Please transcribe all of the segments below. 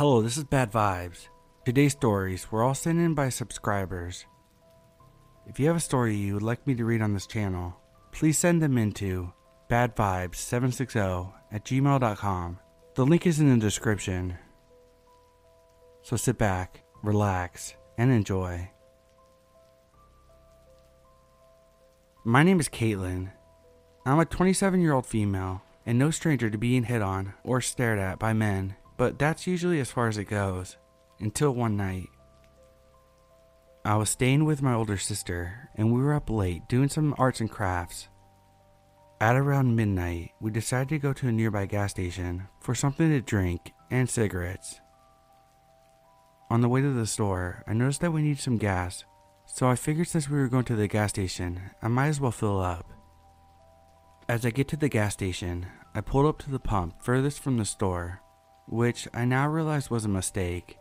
Hello, this is Bad Vibes. Today's stories were all sent in by subscribers. If you have a story you would like me to read on this channel, please send them into badvibes760 at gmail.com. The link is in the description. So sit back, relax, and enjoy. My name is Kaytlyn. I'm a 27 year old female and no stranger to being hit on or stared at by men, but that's usually as far as it goes. Until one night. I was staying with my older sister, and we were up late doing some arts and crafts. At around midnight, we decided to go to a nearby gas station for something to drink and cigarettes. On the way to the store, I noticed that we needed some gas, so I figured since we were going to the gas station, I might as well fill up. As I get to the gas station, I pulled up to the pump furthest from the store, which I now realize was a mistake.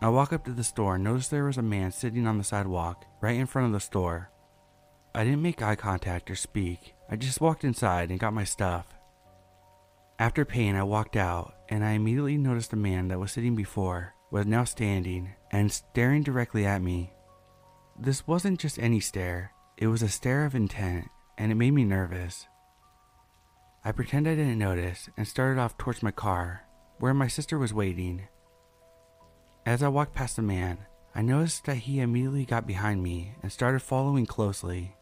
I walk up to the store and notice there was a man sitting on the sidewalk right in front of the store. I didn't make eye contact or speak, I just walked inside and got my stuff. After paying, I walked out and I immediately noticed the man that was sitting before was now standing and staring directly at me. This wasn't just any stare, it was a stare of intent and it made me nervous. I pretended I didn't notice and started off towards my car, where my sister was waiting. As I walked past the man, I noticed that he immediately got behind me and started following closely.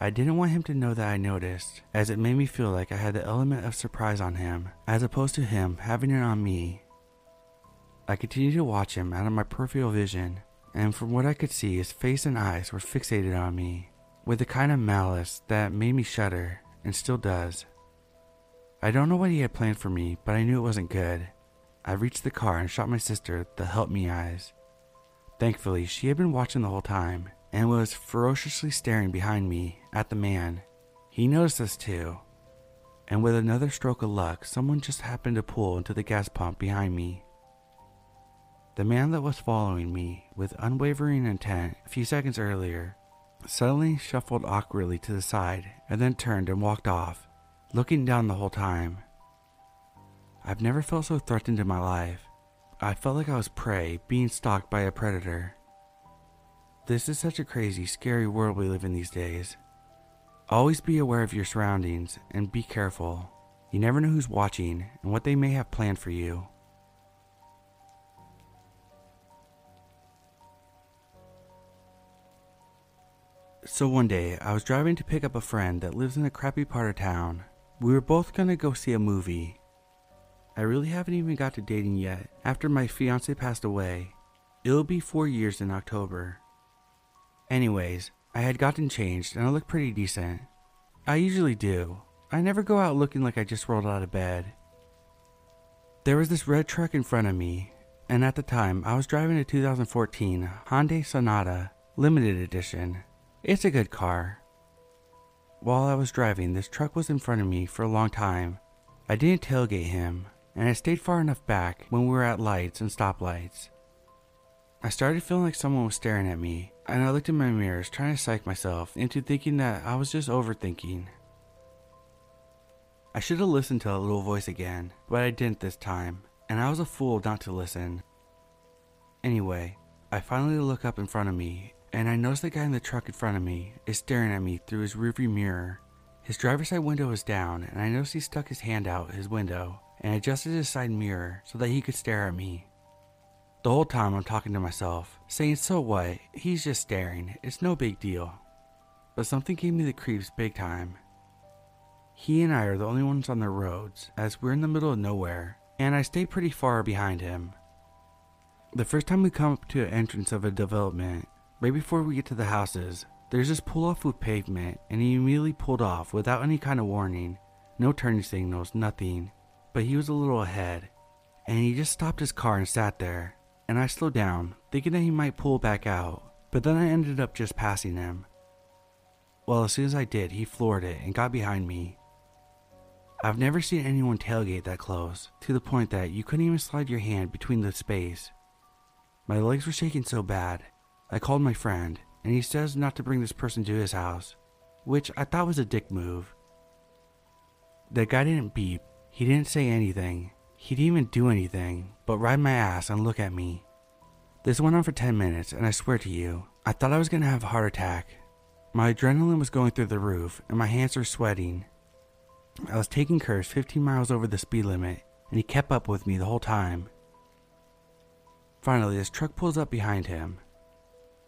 I didn't want him to know that I noticed, as it made me feel like I had the element of surprise on him, as opposed to him having it on me. I continued to watch him out of my peripheral vision, and from what I could see, his face and eyes were fixated on me with a kind of malice that made me shudder and still does. I don't know what he had planned for me, but I knew it wasn't good. I reached the car and shot my sister the help me eyes. Thankfully, she had been watching the whole time and was ferociously staring behind me at the man. He noticed us too. And with another stroke of luck, someone just happened to pull into the gas pump behind me. The man that was following me with unwavering intent a few seconds earlier suddenly shuffled awkwardly to the side and then turned and walked off, looking down the whole time. I've never felt so threatened in my life. I felt like I was prey being stalked by a predator. This is such a crazy, scary world we live in these days. Always be aware of your surroundings and be careful. You never know who's watching and what they may have planned for you. So one day, I was driving to pick up a friend that lives in a crappy part of town. We were both gonna go see a movie. I really haven't even got to dating yet after my fiance passed away. It'll be four years in October. Anyways, I had gotten changed and I looked pretty decent. I usually do. I never go out looking like I just rolled out of bed. There was this red truck in front of me, and at the time I was driving a 2014 Hyundai Sonata Limited Edition. It's a good car. While I was driving, this truck was in front of me for a long time. I didn't tailgate him, and I stayed far enough back when we were at lights and stoplights. I started feeling like someone was staring at me, and I looked in my mirrors trying to psych myself into thinking that I was just overthinking. I should have listened to that little voice again, but I didn't this time, and I was a fool not to listen. Anyway, I finally look up in front of me and I notice the guy in the truck in front of me is staring at me through his rearview mirror. His driver's side window is down, and I notice he stuck his hand out his window and adjusted his side mirror so that he could stare at me. The whole time I'm talking to myself, saying, So what? He's just staring. It's no big deal. But something gave me the creeps big time. He and I are the only ones on the roads, as we're in the middle of nowhere, and I stay pretty far behind him. The first time we come up to an entrance of a development, Right before we get to the houses, there's this pull off with pavement, and he immediately pulled off without any kind of warning. No turning signals, nothing. But he was a little ahead, and he just stopped his car and sat there. And I slowed down, thinking that he might pull back out, but then I ended up just passing him. Well, as soon as I did, he floored it and got behind me. I've never seen anyone tailgate that close, to the point that you couldn't even slide your hand between the space. My legs were shaking so bad, I called my friend, and he says not to bring this person to his house, which I thought was a dick move. The guy didn't beep, he didn't say anything, He didn't even do anything but ride my ass and look at me. This went on for 10 minutes, and I swear to you, I thought I was gonna have a heart attack. My adrenaline was going through the roof, and my hands were sweating. I was taking curves 15 miles over the speed limit, and he kept up with me the whole time. Finally, his truck pulls up behind him.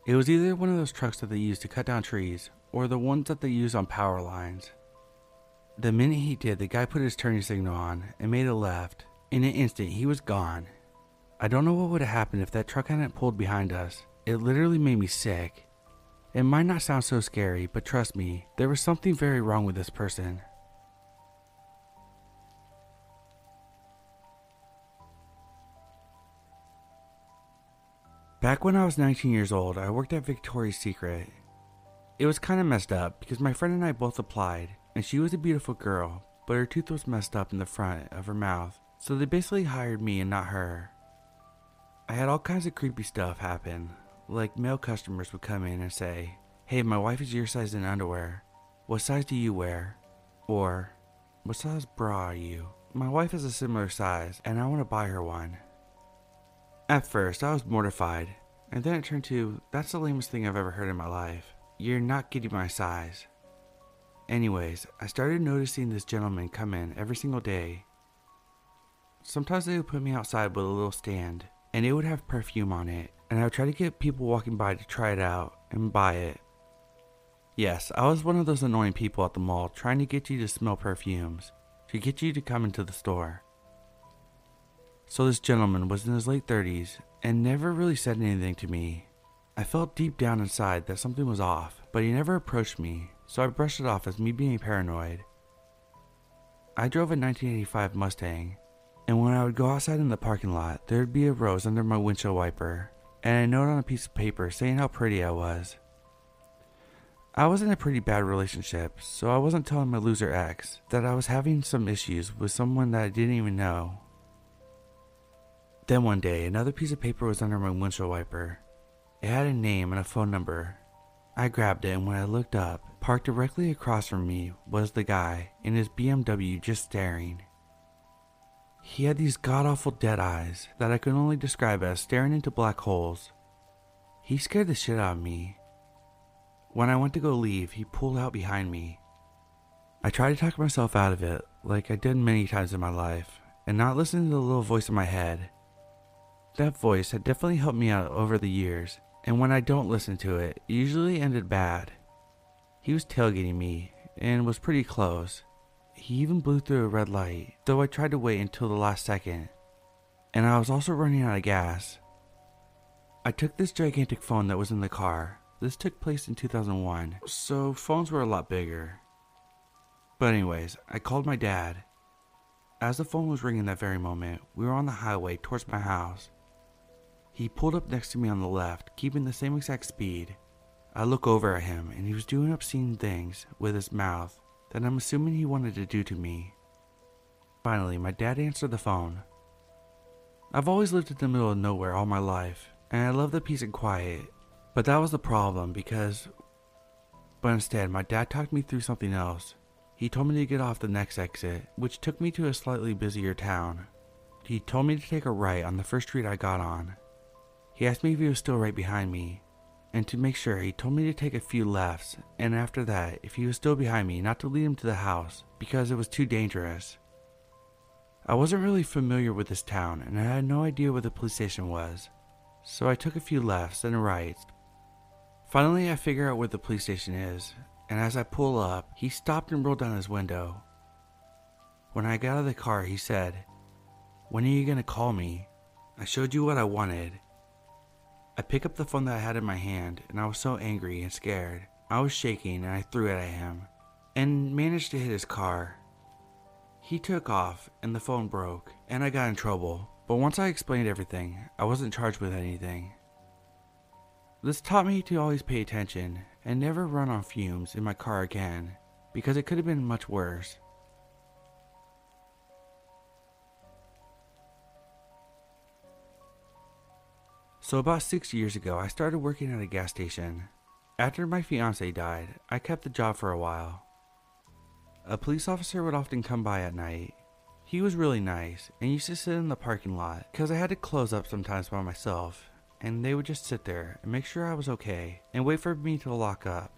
It was either one of those trucks that they use to cut down trees, or the ones that they use on power lines. The minute he did, the guy put his turning signal on and made a left. In an instant, he was gone. I don't know what would have happened if that truck hadn't pulled behind us. It literally made me sick. It might not sound so scary, but trust me, there was something very wrong with this person. Back when I was 19 years old, I worked at Victoria's Secret. It was kind of messed up because my friend and I both applied, and she was a beautiful girl, but her tooth was messed up in the front of her mouth, so they basically hired me and not her. I had all kinds of creepy stuff happen, like male customers would come in and say, Hey, my wife is your size in underwear. What size do you wear? Or, What size bra are you? My wife is a similar size, and I want to buy her one. At first, I was mortified, and then it turned to that's the lamest thing I've ever heard in my life. You're not getting my size. Anyways, I started noticing this gentleman come in every single day. Sometimes they would put me outside with a little stand, and it would have perfume on it, and I would try to get people walking by to try it out and buy it. Yes, I was one of those annoying people at the mall trying to get you to smell perfumes, to get you to come into the store. So this gentleman was in his late 30s and never really said anything to me. I felt deep down inside that something was off, but he never approached me, so I brushed it off as me being paranoid. I drove a 1985 Mustang, and when I would go outside in the parking lot, there would be a rose under my windshield wiper, and a note on a piece of paper saying how pretty I was. I was in a pretty bad relationship, so I wasn't telling my loser ex that I was having some issues with someone that I didn't even know. Then one day, another piece of paper was under my windshield wiper. It had a name and a phone number. I grabbed it, and when I looked up, parked directly across from me was the guy in his BMW just staring. He had these god awful dead eyes that I could only describe as staring into black holes. He scared the shit out of me. When I went to go leave, he pulled out behind me. I tried to talk myself out of it, like I did many times in my life, and not listen to the little voice in my head. That voice had definitely helped me out over the years, and when I don't listen to it, it usually ended bad. He was tailgating me and was pretty close. He even blew through a red light, though I tried to wait until the last second. And I was also running out of gas. I took this gigantic phone that was in the car. This took place in 2001, so phones were a lot bigger. But, anyways, I called my dad. As the phone was ringing that very moment, we were on the highway towards my house. He pulled up next to me on the left, keeping the same exact speed. I look over at him, and he was doing obscene things with his mouth that I'm assuming he wanted to do to me. Finally, my dad answered the phone. I've always lived in the middle of nowhere all my life, and I love the peace and quiet, but that was the problem because. But instead, my dad talked me through something else. He told me to get off the next exit, which took me to a slightly busier town. He told me to take a right on the first street I got on. He asked me if he was still right behind me, and to make sure, he told me to take a few lefts, and after that, if he was still behind me, not to lead him to the house because it was too dangerous. I wasn't really familiar with this town, and I had no idea where the police station was, so I took a few lefts and rights. Finally, I figure out where the police station is, and as I pull up, he stopped and rolled down his window. When I got out of the car, he said, When are you gonna call me? I showed you what I wanted. I picked up the phone that I had in my hand, and I was so angry and scared. I was shaking and I threw it at him, and managed to hit his car. He took off, and the phone broke, and I got in trouble. But once I explained everything, I wasn't charged with anything. This taught me to always pay attention and never run on fumes in my car again, because it could have been much worse. So, about six years ago, I started working at a gas station. After my fiance died, I kept the job for a while. A police officer would often come by at night. He was really nice and used to sit in the parking lot because I had to close up sometimes by myself, and they would just sit there and make sure I was okay and wait for me to lock up.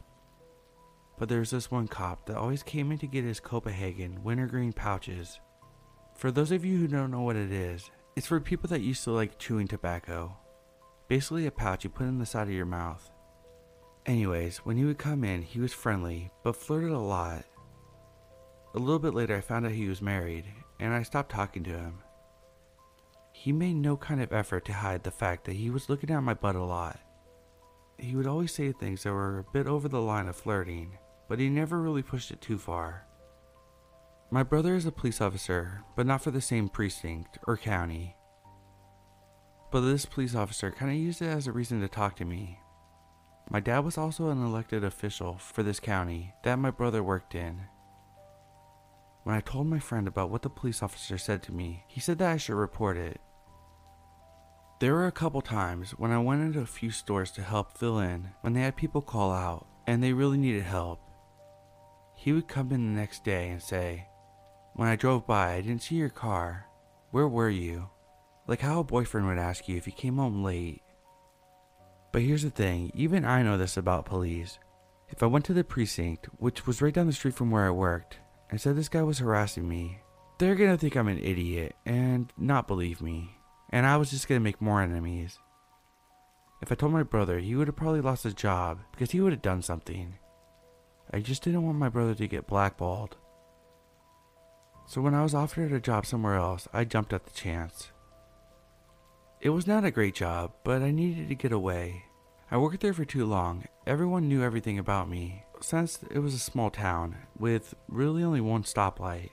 But there was this one cop that always came in to get his Copenhagen wintergreen pouches. For those of you who don't know what it is, it's for people that used to like chewing tobacco. Basically, a pouch you put in the side of your mouth. Anyways, when he would come in, he was friendly, but flirted a lot. A little bit later, I found out he was married, and I stopped talking to him. He made no kind of effort to hide the fact that he was looking at my butt a lot. He would always say things that were a bit over the line of flirting, but he never really pushed it too far. My brother is a police officer, but not for the same precinct or county. But this police officer kind of used it as a reason to talk to me. My dad was also an elected official for this county that my brother worked in. When I told my friend about what the police officer said to me, he said that I should report it. There were a couple times when I went into a few stores to help fill in when they had people call out and they really needed help. He would come in the next day and say, When I drove by, I didn't see your car. Where were you? Like how a boyfriend would ask you if you came home late. But here's the thing even I know this about police. If I went to the precinct, which was right down the street from where I worked, and said this guy was harassing me, they're gonna think I'm an idiot and not believe me, and I was just gonna make more enemies. If I told my brother, he would have probably lost his job because he would have done something. I just didn't want my brother to get blackballed. So when I was offered a job somewhere else, I jumped at the chance. It was not a great job, but I needed to get away. I worked there for too long. Everyone knew everything about me, since it was a small town with really only one stoplight.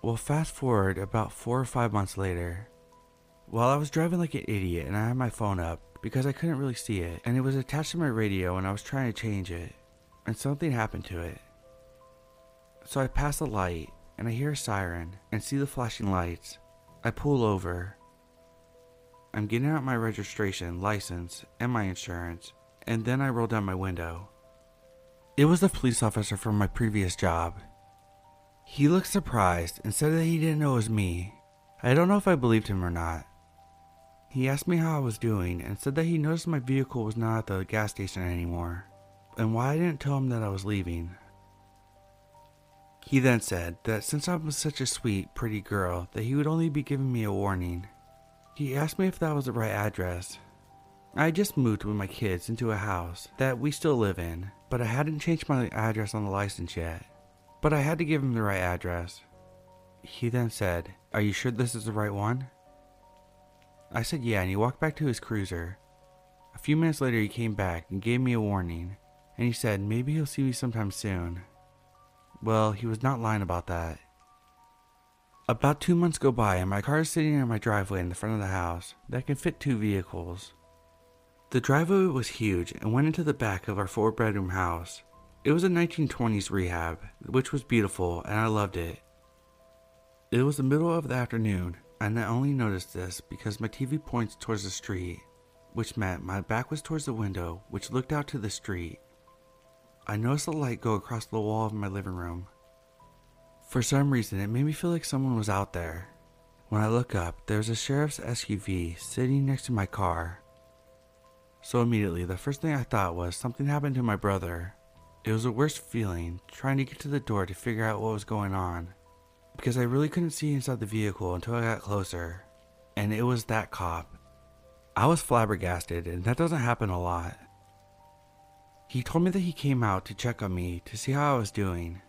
Well, fast forward about four or five months later. While I was driving like an idiot and I had my phone up because I couldn't really see it, and it was attached to my radio and I was trying to change it, and something happened to it. So I pass a light and I hear a siren and see the flashing lights. I pull over I'm getting out my registration, license, and my insurance, and then I roll down my window. It was the police officer from my previous job. He looked surprised and said that he didn't know it was me. I don't know if I believed him or not. He asked me how I was doing and said that he noticed my vehicle was not at the gas station anymore, and why I didn't tell him that I was leaving. He then said that since I was such a sweet, pretty girl, that he would only be giving me a warning he asked me if that was the right address. I just moved with my kids into a house that we still live in, but I hadn't changed my address on the license yet. But I had to give him the right address. He then said, Are you sure this is the right one? I said yeah, and he walked back to his cruiser. A few minutes later, he came back and gave me a warning, and he said maybe he'll see me sometime soon. Well, he was not lying about that. About two months go by and my car is sitting in my driveway in the front of the house that can fit two vehicles. The driveway was huge and went into the back of our four bedroom house. It was a 1920s rehab, which was beautiful and I loved it. It was the middle of the afternoon and I only noticed this because my TV points towards the street, which meant my back was towards the window which looked out to the street. I noticed the light go across the wall of my living room for some reason, it made me feel like someone was out there. When I look up, there's a sheriff's SUV sitting next to my car. So immediately, the first thing I thought was something happened to my brother. It was the worst feeling, trying to get to the door to figure out what was going on. Because I really couldn't see inside the vehicle until I got closer. And it was that cop. I was flabbergasted, and that doesn't happen a lot. He told me that he came out to check on me to see how I was doing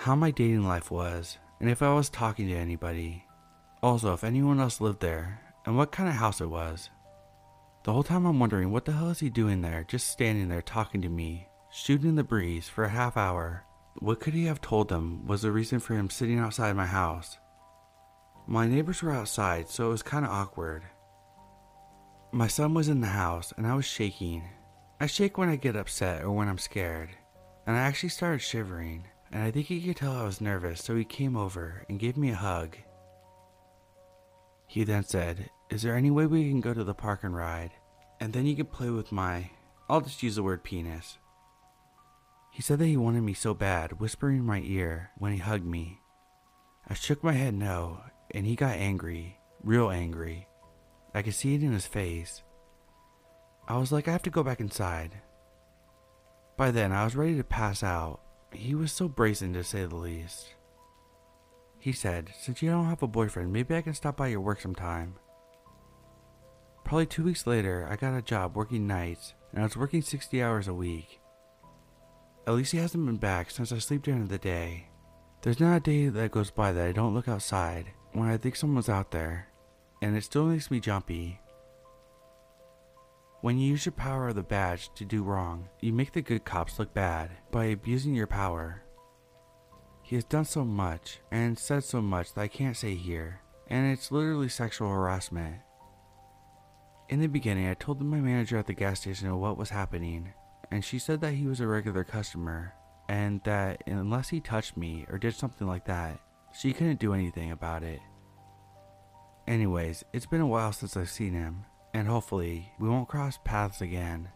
how my dating life was, and if I was talking to anybody. Also, if anyone else lived there, and what kind of house it was. The whole time I'm wondering what the hell is he doing there, just standing there talking to me, shooting the breeze for a half hour. What could he have told them was the reason for him sitting outside my house? My neighbors were outside, so it was kind of awkward. My son was in the house, and I was shaking. I shake when I get upset or when I'm scared, and I actually started shivering and I think he could tell I was nervous, so he came over and gave me a hug. He then said, Is there any way we can go to the park and ride? And then you can play with my, I'll just use the word penis. He said that he wanted me so bad, whispering in my ear when he hugged me. I shook my head no, and he got angry, real angry. I could see it in his face. I was like, I have to go back inside. By then, I was ready to pass out. He was so brazen to say the least. He said, Since you don't have a boyfriend, maybe I can stop by your work sometime. Probably two weeks later, I got a job working nights, and I was working 60 hours a week. At least he hasn't been back since I sleep during the day. There's not a day that goes by that I don't look outside when I think someone's out there, and it still makes me jumpy. When you use your power of the badge to do wrong, you make the good cops look bad by abusing your power. He has done so much and said so much that I can't say here, and it's literally sexual harassment. In the beginning, I told my manager at the gas station what was happening, and she said that he was a regular customer, and that unless he touched me or did something like that, she couldn't do anything about it. Anyways, it's been a while since I've seen him, and hopefully we won't cross paths again.